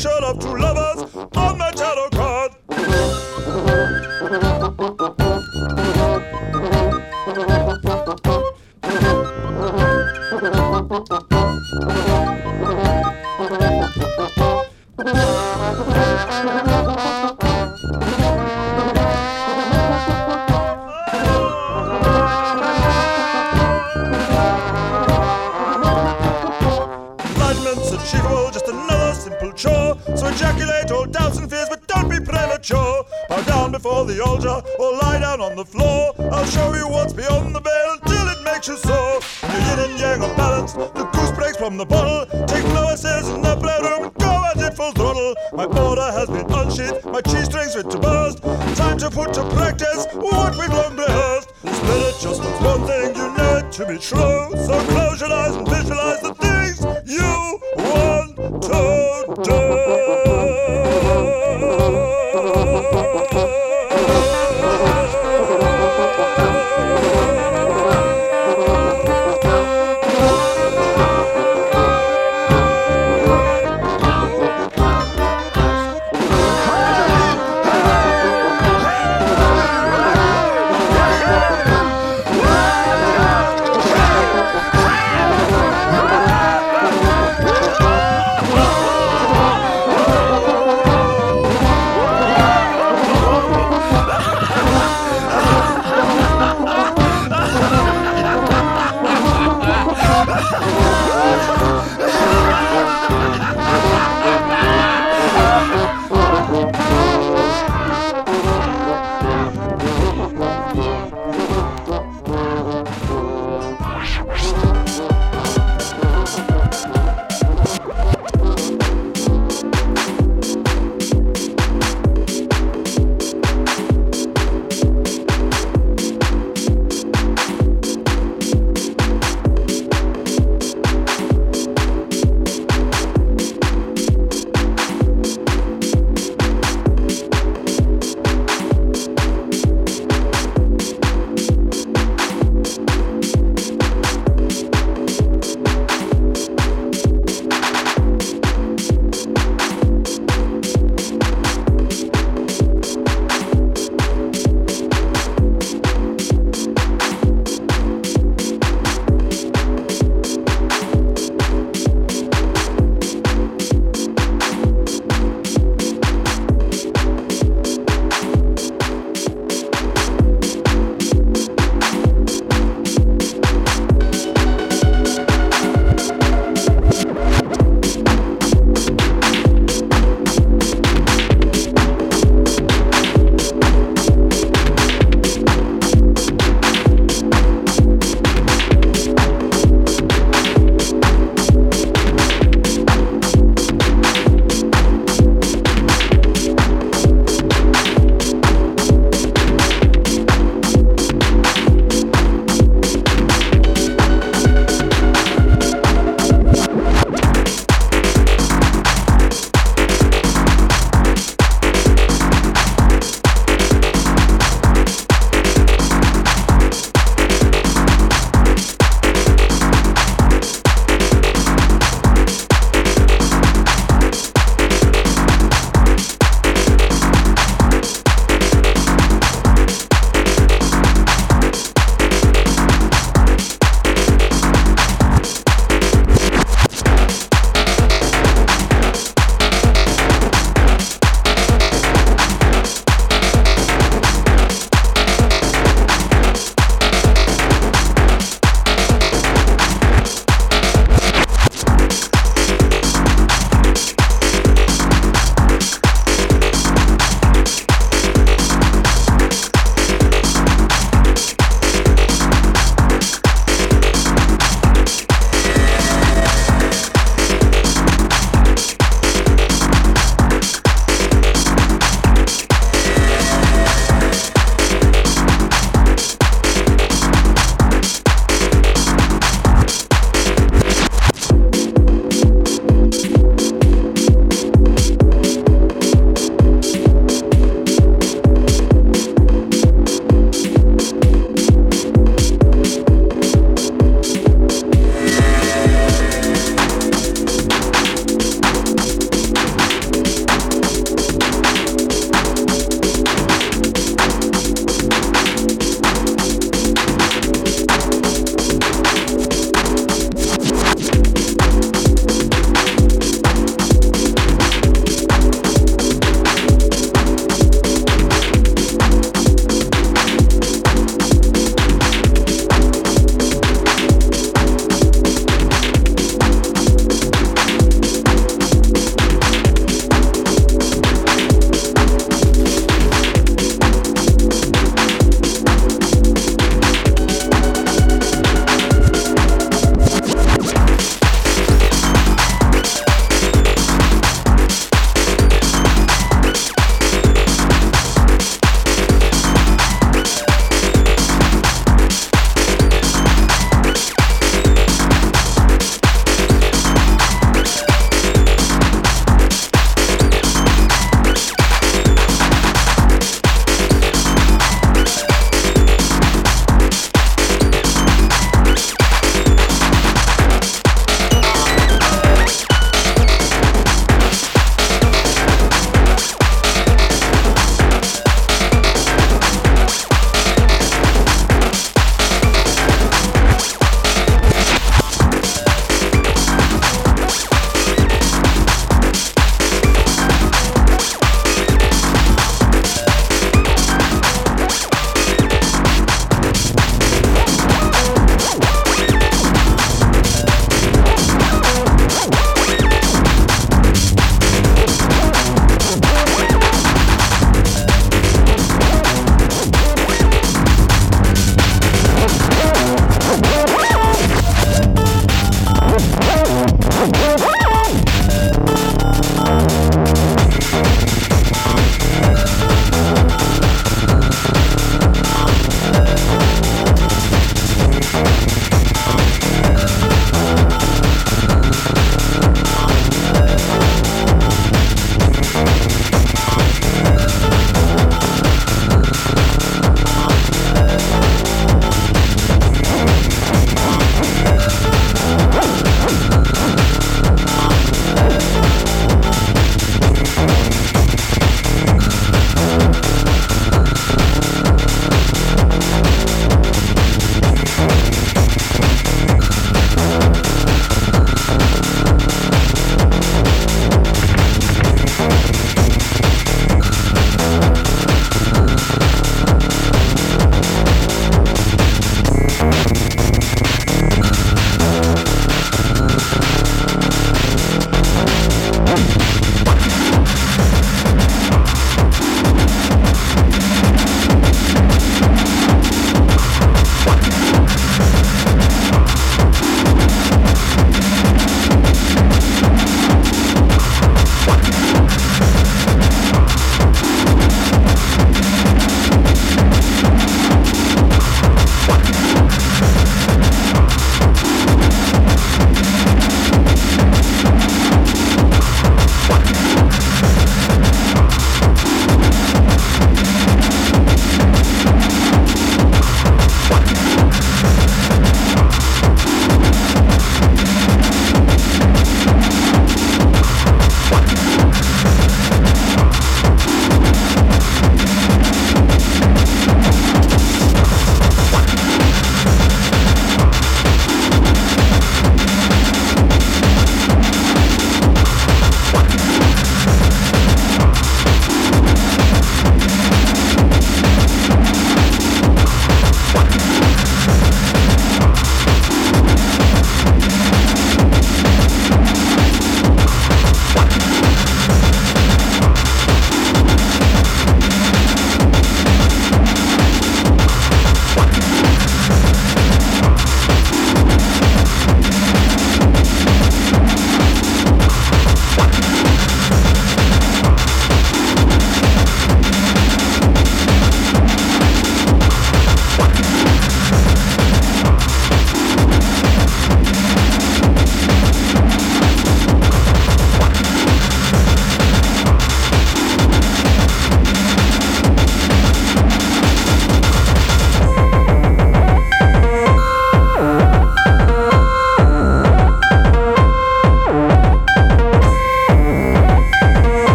Picture of two lovers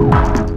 Oh.